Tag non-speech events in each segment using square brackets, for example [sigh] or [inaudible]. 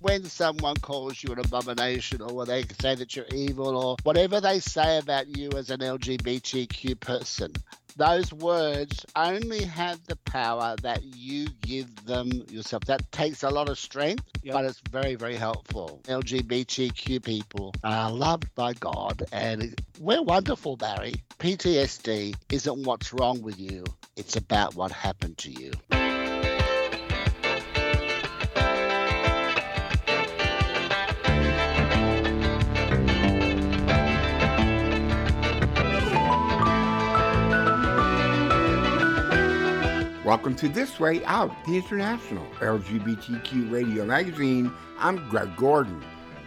when someone calls you an abomination or when they say that you're evil or whatever they say about you as an LGBTQ person, those words only have the power that you give them yourself. That takes a lot of strength, yep. but it's very, very helpful. LGBTQ people are loved by God and we're wonderful, Barry. PTSD isn't what's wrong with you, it's about what happened to you. Welcome to This Way Out, the international LGBTQ radio magazine. I'm Greg Gordon.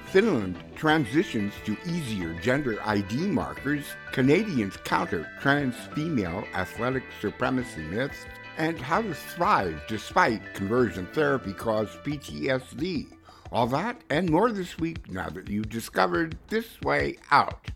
Finland transitions to easier gender ID markers. Canadians counter trans female athletic supremacy myths. And how to thrive despite conversion therapy caused PTSD. All that and more this week now that you've discovered This Way Out.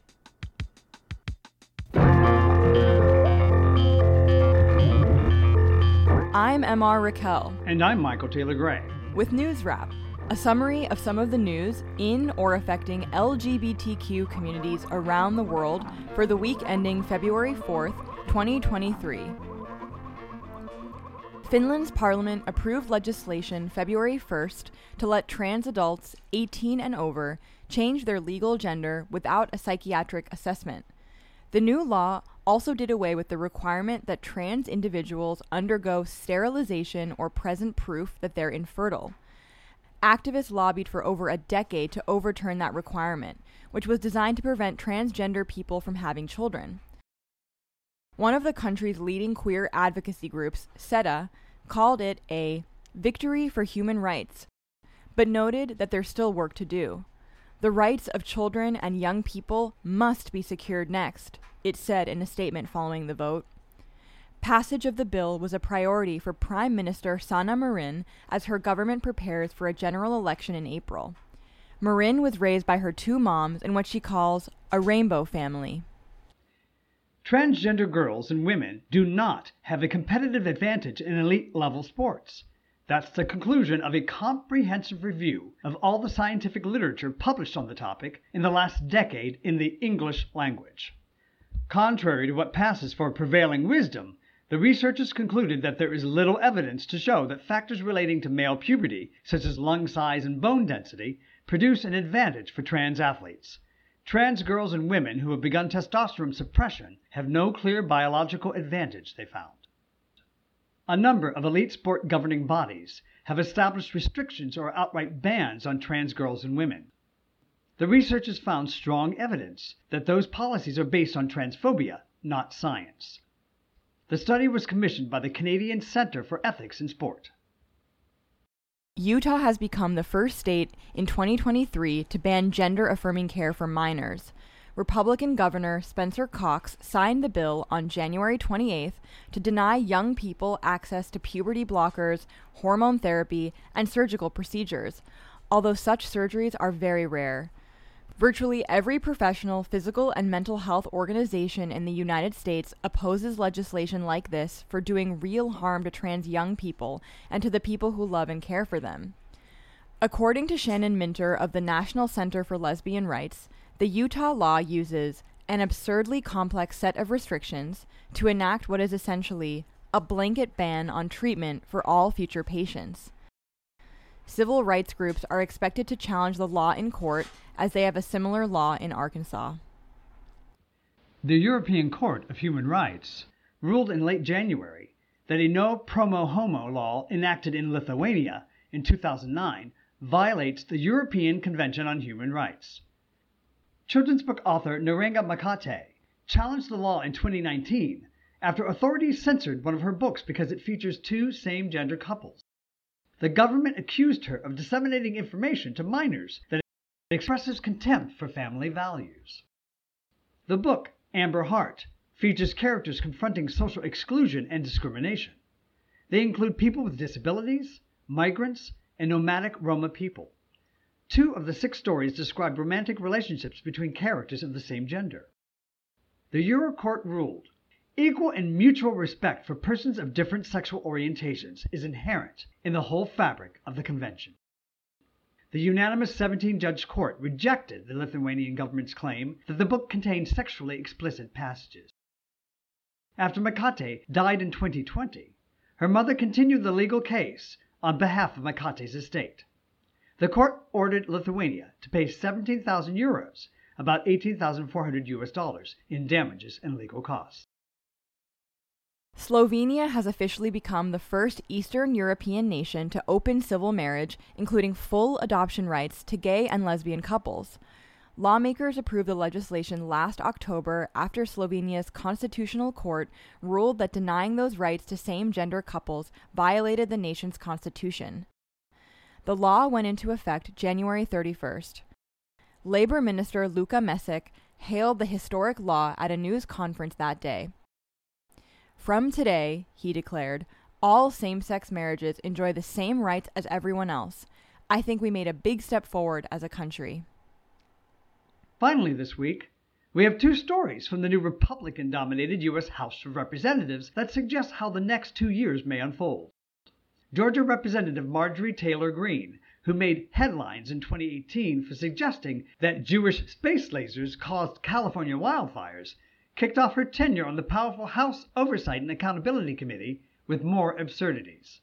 I'm MR Raquel. And I'm Michael Taylor Gray. With News Wrap, a summary of some of the news in or affecting LGBTQ communities around the world for the week ending February 4th, 2023. Finland's parliament approved legislation February 1st to let trans adults 18 and over change their legal gender without a psychiatric assessment. The new law also did away with the requirement that trans individuals undergo sterilization or present proof that they're infertile. Activists lobbied for over a decade to overturn that requirement, which was designed to prevent transgender people from having children. One of the country's leading queer advocacy groups, Seta, called it a victory for human rights, but noted that there's still work to do. The rights of children and young people must be secured next it said in a statement following the vote. Passage of the bill was a priority for Prime Minister Sanna Marin as her government prepares for a general election in April. Marin was raised by her two moms in what she calls a rainbow family. Transgender girls and women do not have a competitive advantage in elite level sports. That's the conclusion of a comprehensive review of all the scientific literature published on the topic in the last decade in the English language. Contrary to what passes for prevailing wisdom, the researchers concluded that there is little evidence to show that factors relating to male puberty, such as lung size and bone density, produce an advantage for trans athletes. Trans girls and women who have begun testosterone suppression have no clear biological advantage, they found. A number of elite sport governing bodies have established restrictions or outright bans on trans girls and women. The researchers found strong evidence that those policies are based on transphobia, not science. The study was commissioned by the Canadian Centre for Ethics in Sport. Utah has become the first state in 2023 to ban gender affirming care for minors. Republican Governor Spencer Cox signed the bill on January 28th to deny young people access to puberty blockers, hormone therapy, and surgical procedures, although such surgeries are very rare. Virtually every professional physical and mental health organization in the United States opposes legislation like this for doing real harm to trans young people and to the people who love and care for them. According to Shannon Minter of the National Center for Lesbian Rights, the Utah law uses an absurdly complex set of restrictions to enact what is essentially a blanket ban on treatment for all future patients. Civil rights groups are expected to challenge the law in court as they have a similar law in Arkansas. The European Court of Human Rights ruled in late January that a no promo homo law enacted in Lithuania in 2009 violates the European Convention on Human Rights. Children's book author Neringa Macate challenged the law in 2019 after authorities censored one of her books because it features two same gender couples. The government accused her of disseminating information to minors that expresses contempt for family values. The book, Amber Heart, features characters confronting social exclusion and discrimination. They include people with disabilities, migrants, and nomadic Roma people. Two of the six stories describe romantic relationships between characters of the same gender. The Eurocourt ruled equal and mutual respect for persons of different sexual orientations is inherent in the whole fabric of the Convention. The unanimous 17 judge court rejected the Lithuanian government's claim that the book contained sexually explicit passages. After Macate died in 2020, her mother continued the legal case on behalf of Macate's estate. The court ordered Lithuania to pay 17,000 euros, about 18,400 US dollars, in damages and legal costs. Slovenia has officially become the first Eastern European nation to open civil marriage, including full adoption rights to gay and lesbian couples. Lawmakers approved the legislation last October after Slovenia's constitutional court ruled that denying those rights to same gender couples violated the nation's constitution. The law went into effect January 31st. Labor Minister Luka Mesec hailed the historic law at a news conference that day. From today, he declared, all same sex marriages enjoy the same rights as everyone else. I think we made a big step forward as a country. Finally, this week, we have two stories from the new Republican dominated U.S. House of Representatives that suggest how the next two years may unfold. Georgia Representative Marjorie Taylor Greene, who made headlines in 2018 for suggesting that Jewish space lasers caused California wildfires, kicked off her tenure on the powerful House Oversight and Accountability Committee with more absurdities.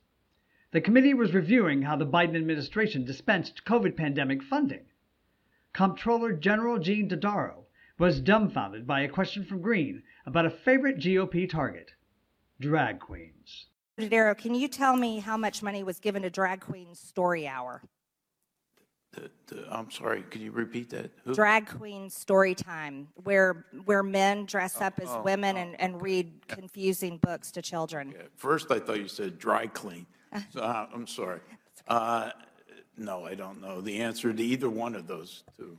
The committee was reviewing how the Biden administration dispensed COVID pandemic funding. Comptroller General Gene Dodaro was dumbfounded by a question from Greene about a favorite GOP target drag queens. Dodaro, can you tell me how much money was given to Drag Queen Story Hour? The, the, I'm sorry, could you repeat that? Who? Drag Queen Story Time, where where men dress up as oh, women oh, and, and read confusing books to children. At First, I thought you said dry clean. [laughs] So, uh, I'm sorry. Uh, no, I don't know the answer to either one of those two.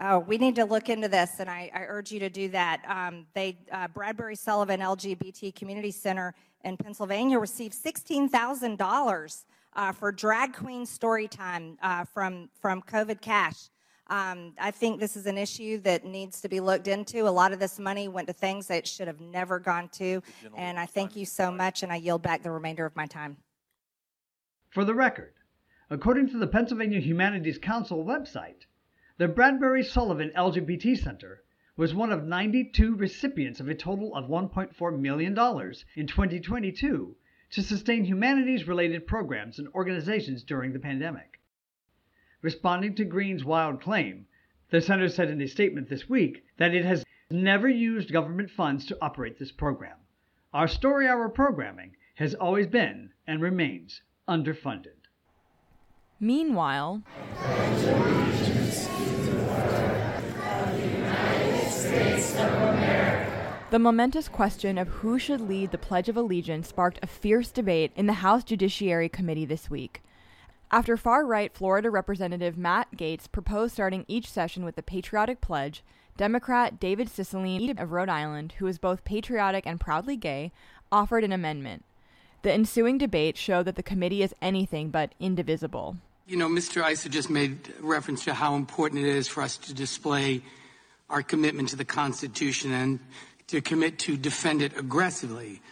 Oh, we need to look into this, and I, I urge you to do that. Um, they uh, Bradbury Sullivan LGBT Community Center in Pennsylvania received sixteen thousand dollars uh, for drag queen story time uh, from from COVID cash. Um, I think this is an issue that needs to be looked into. A lot of this money went to things that it should have never gone to, and I thank you so much, and I yield back the remainder of my time. For the record, according to the Pennsylvania Humanities Council website, the Bradbury Sullivan LGBT Center was one of 92 recipients of a total of $1.4 million in 2022 to sustain humanities related programs and organizations during the pandemic. Responding to Greene's wild claim, the center said in a statement this week that it has never used government funds to operate this program. Our story hour programming has always been and remains underfunded. Meanwhile, the momentous question of who should lead the Pledge of Allegiance sparked a fierce debate in the House Judiciary Committee this week. After far right Florida Representative Matt Gaetz proposed starting each session with the patriotic pledge, Democrat David Cicilline of Rhode Island, who is both patriotic and proudly gay, offered an amendment. The ensuing debate showed that the committee is anything but indivisible. You know, Mr. Issa just made reference to how important it is for us to display our commitment to the Constitution and to commit to defend it aggressively.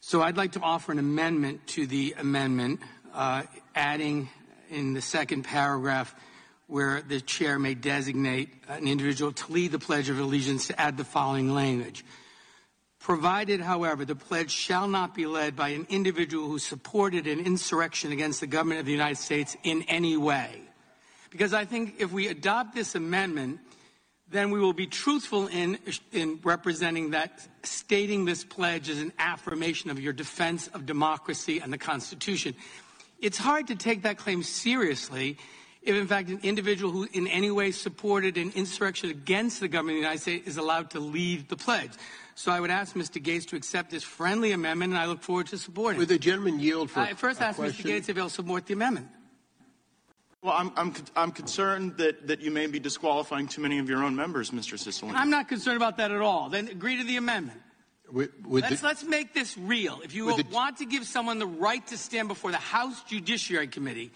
So I'd like to offer an amendment to the amendment, uh, adding in the second paragraph where the chair may designate an individual to lead the Pledge of Allegiance to add the following language. Provided, however, the pledge shall not be led by an individual who supported an insurrection against the government of the United States in any way. Because I think if we adopt this amendment, then we will be truthful in, in representing that stating this pledge is an affirmation of your defense of democracy and the Constitution. It's hard to take that claim seriously if, in fact, an individual who in any way supported an insurrection against the government of the United States is allowed to lead the pledge. So I would ask Mr. Gaetz to accept this friendly amendment, and I look forward to supporting it. Would the gentleman yield for I first ask question? Mr. Gaetz if he'll support the amendment. Well, I'm, I'm, I'm concerned that, that you may be disqualifying too many of your own members, Mr. Cicilline. I'm not concerned about that at all. Then agree to the amendment. Would, would Let's, the, let's make this real. If you Would the- want to give someone the right to stand before the House Judiciary Committee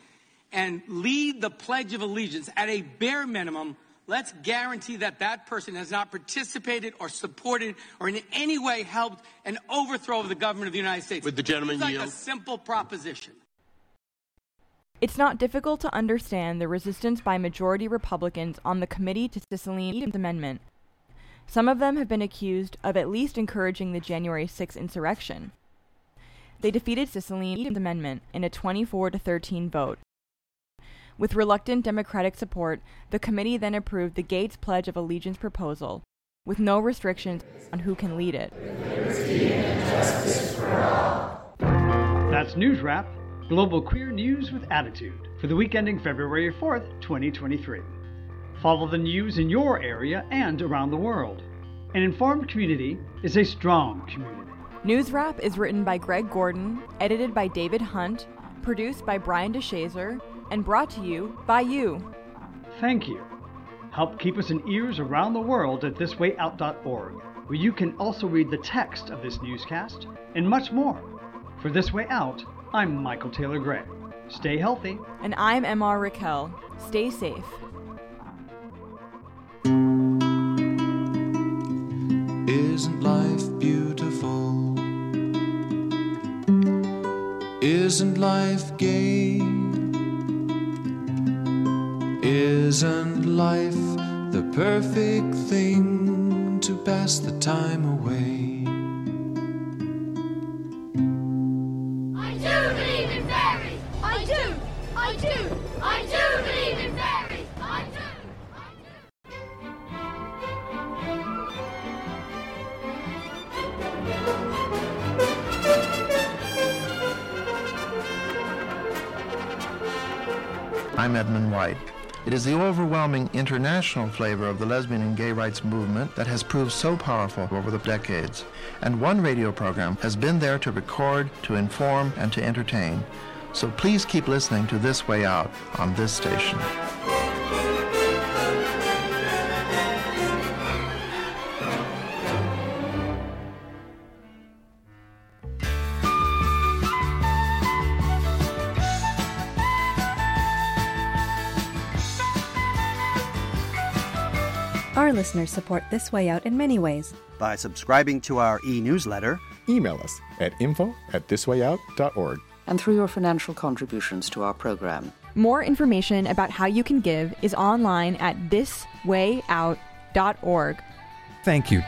and lead the Pledge of Allegiance at a bare minimum, let's guarantee that that person has not participated or supported or in any way helped an overthrow of the government of the United States. Would the gentleman It's like yield? a simple proposition. It's not difficult to understand the resistance by majority Republicans on the Committee to Cicilline Amendment. Some of them have been accused of at least encouraging the January 6 insurrection. They defeated Cicilline Amendment in a 24 to 13 vote. With reluctant Democratic support, the committee then approved the Gaetz Pledge of Allegiance proposal, with no restrictions on who can lead it. That's News Wrap, global queer news with attitude, for the week ending February 4th, 2023. Follow the news in your area and around the world. An informed community is a strong community. News Wrap is written by Greg Gordon, edited by David Hunt, produced by Brian DeShazer, and brought to you by you. Thank you. Help keep us in ears around the world at thiswayout.org, where you can also read the text of this newscast and much more. For This Way Out, I'm Michael Taylor Gray. Stay healthy. And I'm MR Raquel. Stay safe. Isn't life beautiful? Isn't life gay? Isn't life the perfect thing to pass the time away? I'm Edmund White. It is the overwhelming international flavor of the lesbian and gay rights movement that has proved so powerful over the decades. And one radio program has been there to record, to inform, and to entertain. So please keep listening to This Way Out on this station. Listeners support This Way Out in many ways. By subscribing to our e newsletter, email us at info at thiswayout.org, and through your financial contributions to our program. More information about how you can give is online at thiswayout.org. Thank you.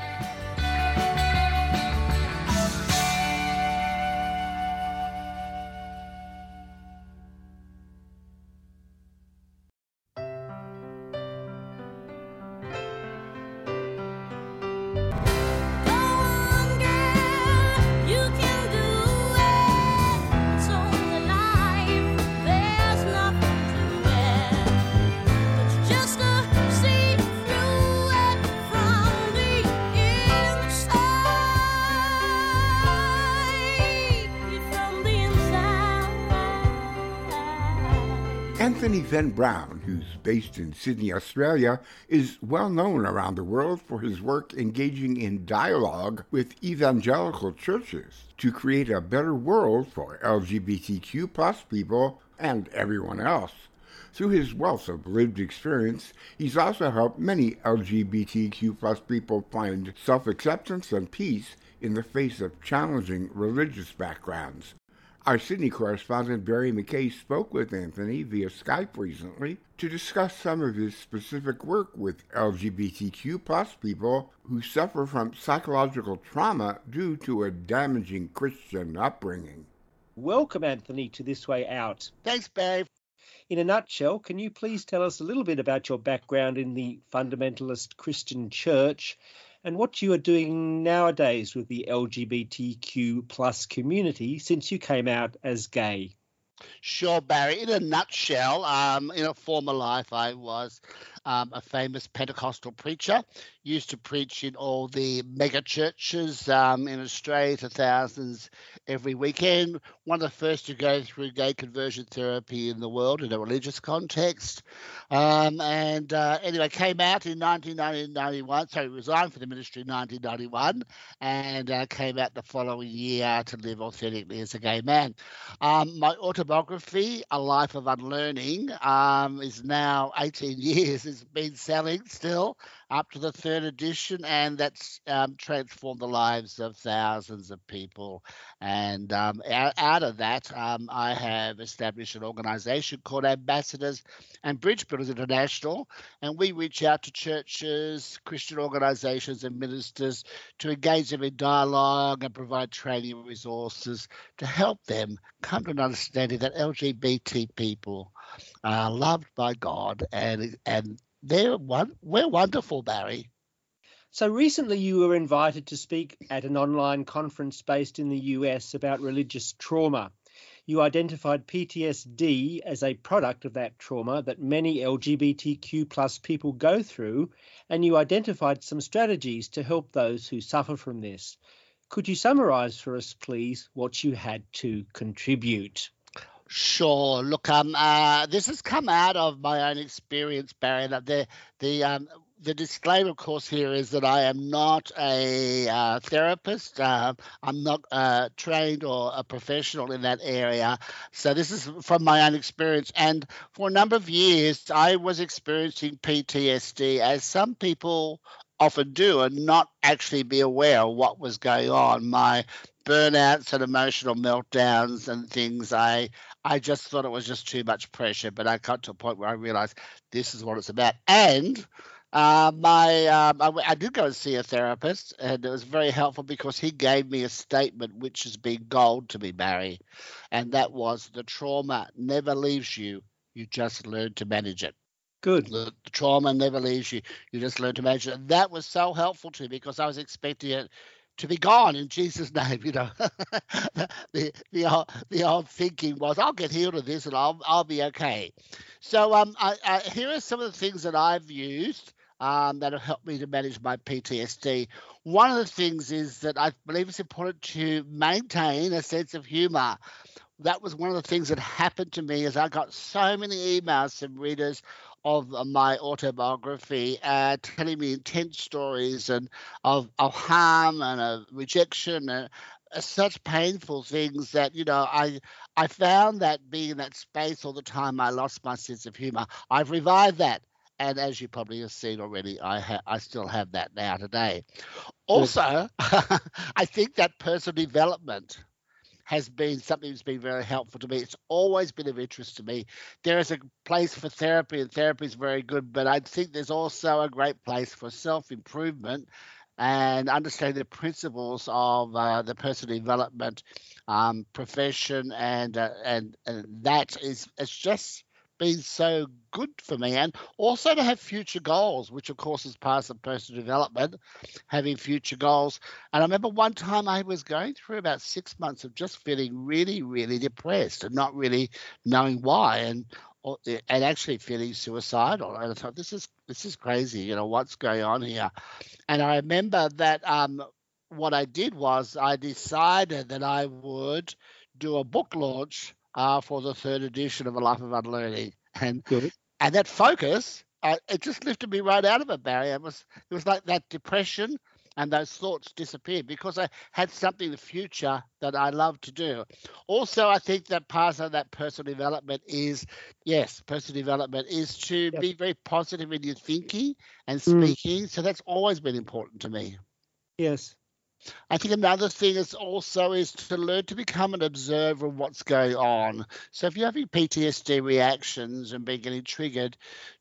Anthony Venn Brown, who's based in Sydney, Australia, is well known around the world for his work engaging in dialogue with evangelical churches to create a better world for LGBTQ plus people and everyone else. Through his wealth of lived experience, he's also helped many LGBTQ plus people find self acceptance and peace in the face of challenging religious backgrounds. Our Sydney correspondent Barry McKay spoke with Anthony via Skype recently to discuss some of his specific work with LGBTQ plus people who suffer from psychological trauma due to a damaging Christian upbringing. Welcome, Anthony, to This Way Out. Thanks, Barry. In a nutshell, can you please tell us a little bit about your background in the fundamentalist Christian church and what you are doing nowadays with the LGBTQ plus community since you came out as gay. Sure, Barry. In a nutshell, um, in a former life, I was um, a famous Pentecostal preacher. Used to preach in all the mega churches um, in Australia to thousands every weekend. One of the first to go through gay conversion therapy in the world in a religious context. Um, and uh, anyway, came out in 1991. So he resigned for the ministry in 1991 and uh, came out the following year to live authentically as a gay man. Um, my autobiography, A Life of Unlearning, um, is now 18 [laughs] years It's been selling still up to the third edition, and that's um, transformed the lives of thousands of people. And um, out, of that, um, I have established an organisation called Ambassadors and Bridge Builders International, and we reach out to churches, Christian organisations, and ministers to engage them in dialogue and provide training resources to help them come to an understanding that LGBT people are loved by God and and they're one we're wonderful, Barry. So recently you were invited to speak at an online conference based in the US about religious trauma. You identified PTSD as a product of that trauma that many LGBTQ plus people go through, and you identified some strategies to help those who suffer from this. Could you summarize for us, please, what you had to contribute? Sure. Look, um, uh, this has come out of my own experience, Barry. That the the um, the disclaimer, of course, here is that I am not a uh, therapist. Uh, I'm not uh, trained or a professional in that area. So this is from my own experience. And for a number of years, I was experiencing PTSD, as some people often do, and not actually be aware of what was going on. My burnouts and emotional meltdowns and things, I I just thought it was just too much pressure. But I got to a point where I realized this is what it's about. And uh, my um, I, I, did go and see a therapist, and it was very helpful because he gave me a statement which has been gold to me, Barry, and that was the trauma never leaves you. You just learn to manage it. Good. The, the trauma never leaves you. You just learn to manage it. That was so helpful to me because I was expecting it to be gone in Jesus' [laughs] name. You know, [laughs] the the old, the old thinking was, I'll get healed of this and I'll I'll be okay. So um, I, I, here are some of the things that I've used. Um, that have helped me to manage my PTSD. One of the things is that I believe it's important to maintain a sense of humor. That was one of the things that happened to me as I got so many emails from readers of my autobiography, uh, telling me intense stories and of, of harm and of rejection and uh, such painful things that you know I I found that being in that space all the time, I lost my sense of humor. I've revived that. And as you probably have seen already, I ha- I still have that now today. Also, [laughs] I think that personal development has been something that's been very helpful to me. It's always been of interest to me. There is a place for therapy, and therapy is very good, but I think there's also a great place for self improvement and understanding the principles of uh, the personal development um, profession, and, uh, and and that is it's just been so good for me and also to have future goals which of course is part of personal development having future goals. And i remember one time i was going through about six months of just feeling really really depressed and not really knowing why and and actually feeling suicidal. And i thought this is this is crazy you know what's going on here? And i remember that um what i did was i decided that i would do a book launch uh, for the third edition of A Life of Unlearning. And Good. and that focus, uh, it just lifted me right out of it, Barry. It was it was like that depression and those thoughts disappeared because I had something in the future that I love to do. Also, I think that part of that personal development is, yes, personal development is to yep. be very positive in your thinking and mm. speaking. Mm. So that's always been important to me. Yes. I think another thing is also is to learn to become an observer of what's going on. So if you're having PTSD reactions and being getting triggered,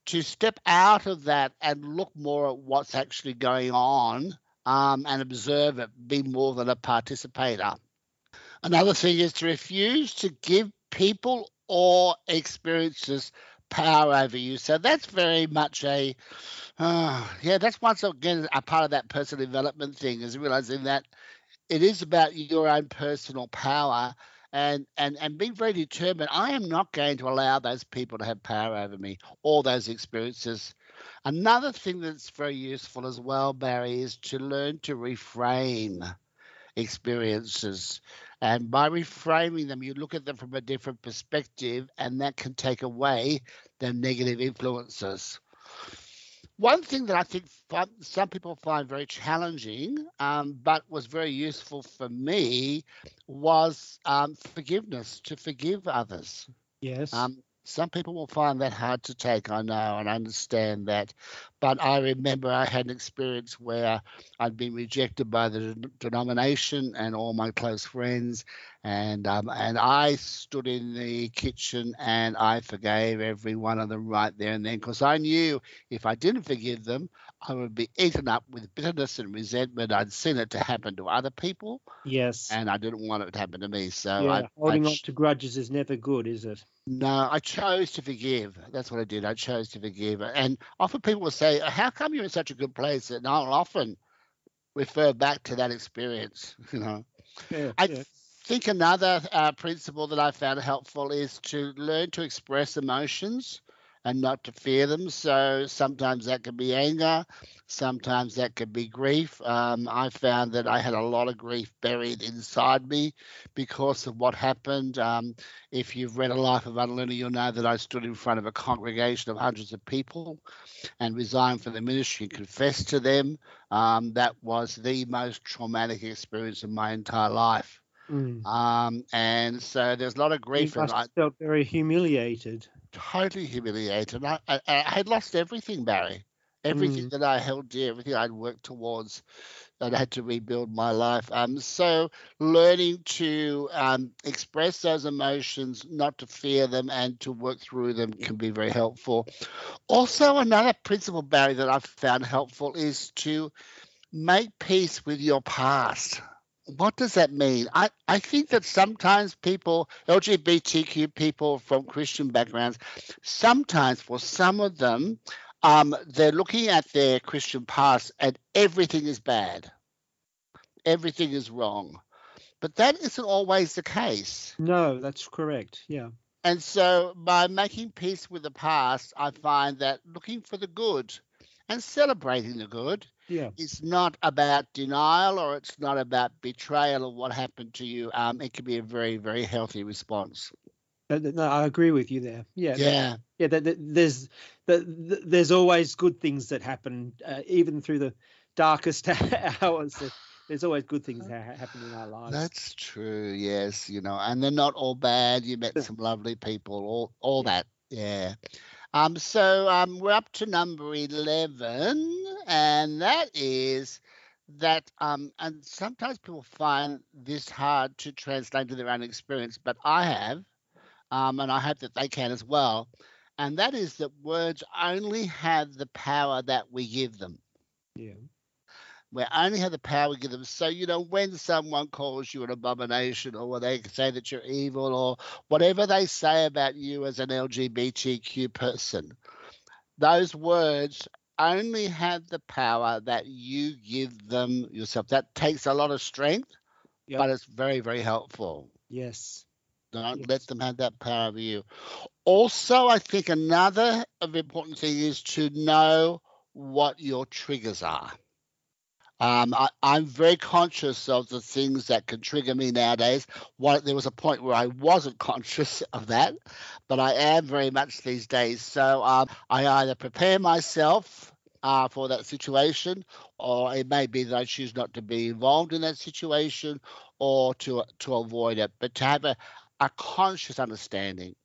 to step out of that and look more at what's actually going on um, and observe it, be more than a participator. Another thing is to refuse to give people or experiences power over you. So that's very much a, uh, yeah, that's once again a part of that personal development thing is realizing that it is about your own personal power and and and being very determined. I am not going to allow those people to have power over me all those experiences. Another thing that's very useful as well barry is to learn to reframe experiences and by reframing them, you look at them from a different perspective, and that can take away the negative influences. One thing that I think some people find very challenging, um, but was very useful for me, was um, forgiveness, to forgive others. Yes. Um, Some people will find that hard to take, I know, and I understand that. But I remember I had an experience where I'd been rejected by the denomination and all my close friends, and um, and I stood in the kitchen and I forgave every one of them right there and then because I knew if I didn't forgive them, I would be eaten up with bitterness and resentment. I'd seen it to happen to other people, Yes. and I didn't want it to happen to me. So yeah, I, holding I on to grudges is never good, is it? no, I chose to forgive. That's what I did. I chose to forgive. And often people will say, How come you're in such a good place? And I'll often refer back to that experience. [laughs] You know, Yeah, I yeah. think another uh, principle that I found helpful is to learn to express emotions and not to fear them. So sometimes that could be anger, sometimes that could be grief. Um, I found that I had a lot of grief buried inside me because of what happened. Um, if you've read A Life of Unlearning, you'll know that I stood in front of a congregation of hundreds of people and resigned from the ministry and confessed to them. Um, that was the most traumatic experience of my entire life. Mm. Um, and so there's a lot of grief, and must I felt very humiliated. Totally humiliated. I, I, I had lost everything, Barry. Everything Mm. that I held dear, everything I'd worked towards, and I had to rebuild my life. Um, so learning to um, express those emotions, not to fear them, and to work through them can be very helpful. Also, another principle, Barry, that I've found helpful is to make peace with your past. What does that mean? I, I think that sometimes people, LGBTQ people from Christian backgrounds, sometimes for some of them, um, they're looking at their Christian past and everything is bad. Everything is wrong. But that isn't always the case. No, that's correct. Yeah. And so by making peace with the past, I find that looking for the good and celebrating the good Yeah. it's not about denial or it's not about betrayal of what happened to you. Um, it can be a very, very healthy response. Uh, No, I agree with you there. Yeah. Yeah. Yeah. That, that there's that, there's always good things that happen, uh, even through the darkest [laughs] hours. There's always good things that happen in our lives. That's true. Yes, you know, and they're not all bad. You met some lovely people. All, all that. Yeah. Um. So um, we're up to number eleven, and that is that um. And sometimes people find this hard to translate to their own experience, but I have, um, and I hope that they can as well. And that is that words only have the power that we give them. Yeah. We only have the power to give them. So, you know, when someone calls you an abomination or when they say that you're evil or whatever they say about you as an LGBTQ person, those words only have the power that you give them yourself. That takes a lot of strength, but it's very, very helpful. Yes. Don't let them have that power over you. Also, I think another of important thing is to know what your triggers are. Um, I, I'm very conscious of the things that can trigger me nowadays. One, there was a point where I wasn't [laughs] conscious of that, but I am very much these days. So um, I either prepare myself uh, for that situation, or it may be that I choose not to be involved in that situation, or to to avoid it. But to have a, a conscious understanding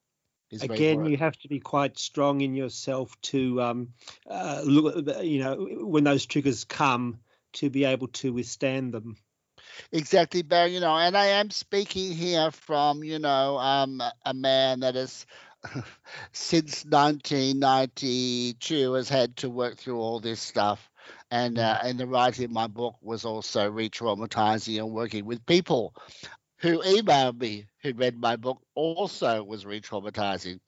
is Again, you have to be quite strong in yourself to um, uh, look. at You know, when those triggers come, to be able to withstand them. Exactly, Barry. You know, and I am speaking here from, you know, um, a man that has [laughs] since 1992 has had to work through all this stuff. And uh, and the writing of my book was also re-traumatizing and working with people who emailed me who read my book also was re-traumatizing.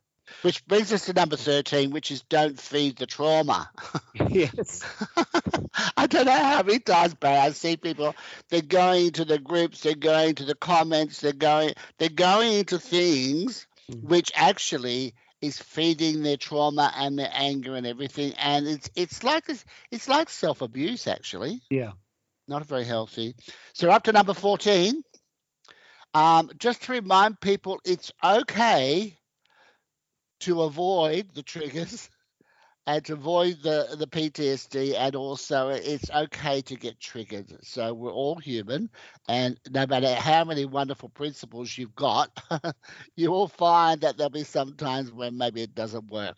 Which brings us to number 13, which is don't feed the trauma. [laughs] yes. [laughs] I don't know how many times, but I see people, they're going to the groups, they're going to the comments, they're going, they're going into things which actually is feeding their trauma and their anger and everything. And it's, it's like, it's, it's like self-abuse, actually. Yeah. Not very healthy. So up to number 14. Um, just to remind people, it's okay to avoid the triggers [laughs] and to avoid the, the PTSD. And also, it's okay to get triggered. So we're all human. And no matter how many wonderful principles you've got, [laughs] you will find that there'll be some times when maybe it doesn't work.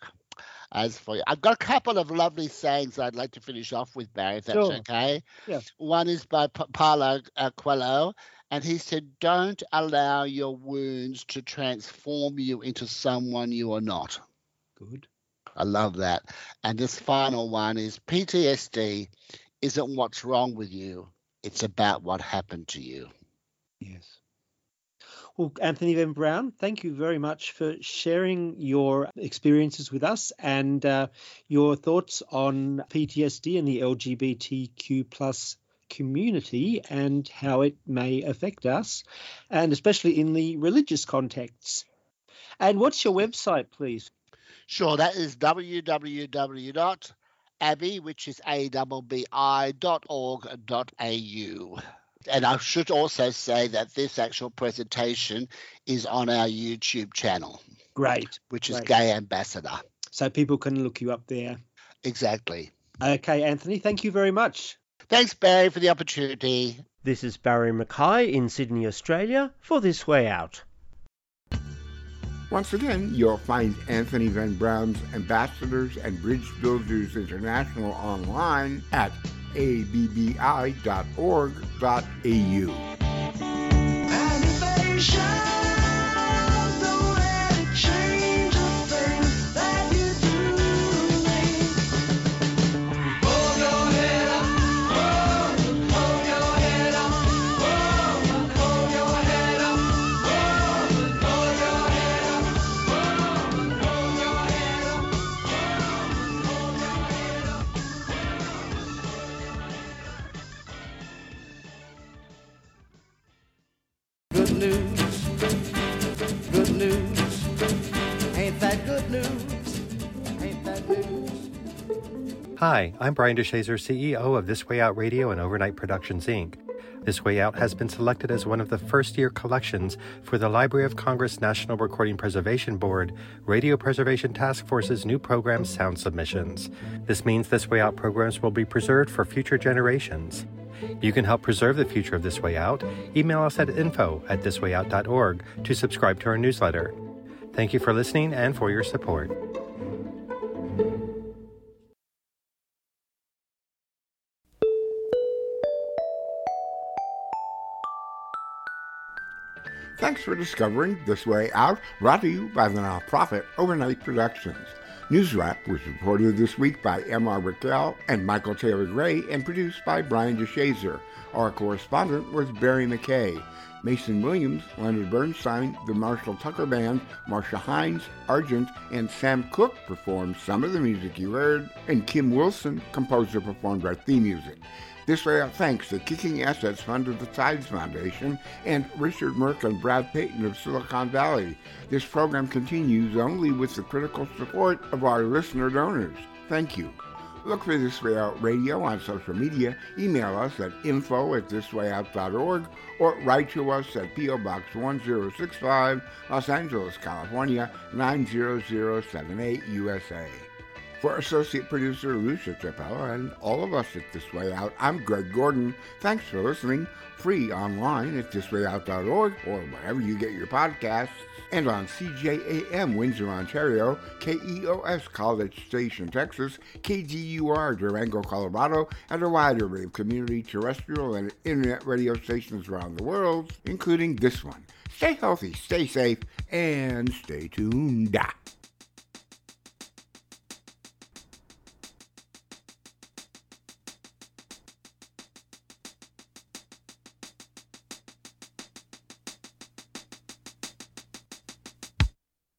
As for you, I've got a couple of lovely sayings I'd like to finish off with, Barry, if that's Sure. okay. Yeah. One is by Pa- Paulo uh, Coelho, and he said, Don't allow your wounds to transform you into someone you are not. Good. I love that. And this final one is PTSD isn't what's wrong with you, it's about what happened to you. Yes. Well, Anthony Venn Brown, thank you very much for sharing your experiences with us and uh, your thoughts on PTSD and the LGBTQ plus community and how it may affect us, and especially in the religious contexts. And what's your website, please? Sure, that is www.abby, which is A-B-B-I dot org dot au. And I should also say that this actual presentation is on our YouTube channel, Great. which is great. Gay Ambassador. So people can look you up there. Exactly. Okay, Anthony, thank you very much. Thanks, Barry, for the opportunity. This is Barry Mackay in Sydney, Australia for This Way Out. Once again, you'll find Anthony Venn Brown's Ambassadors and Bridge Builders International online at abbi.org.au. Good Hi, I'm Brian DeShazer, CEO of This Way Out Radio and Overnight Productions, Inc. This Way Out has been selected as one of the first year collections for the Library of Congress National Recording Preservation Board Radio Preservation Task Force's new program Sound Submissions. This means This Way Out programs will be preserved for future generations. You can help preserve the future of This Way Out. Email us at info at thiswayout.org to subscribe to our newsletter. Thank you for listening and for your support. Thanks for discovering This Way Out, brought to you by the nonprofit Overnight Productions. News Wrap was reported this week by M.R. Raquel and Michael Taylor Gray and produced by Brian DeShazer. Our correspondent was Barry McKay. Mason Williams, Leonard Bernstein, the Marshall Tucker Band, Marcia Hines, Argent, and Sam Cooke performed some of the music you heard, and Kim Wilson composer, performed our theme music. This way out thanks to Kicking Assets Fund of the Tides Foundation and Richard Merck and Brad Payton of Silicon Valley. This program continues only with the critical support of our listener donors. Thank you. Look for This Way Out Radio on social media, email us at info at thiswayout.org, or write to us at P.O. Box 1065, Los Angeles, California 90078, USA. For associate producer Lucia Chappelle and all of us at This Way Out, I'm Greg Gordon. Thanks for listening. Free online at thiswayout.org or wherever you get your podcasts. And on CJAM Windsor, Ontario, KEOS College Station, Texas, KDUR Durango, Colorado, and a wide array of community terrestrial and internet radio stations around the world, including this one. Stay healthy, stay safe, and stay tuned.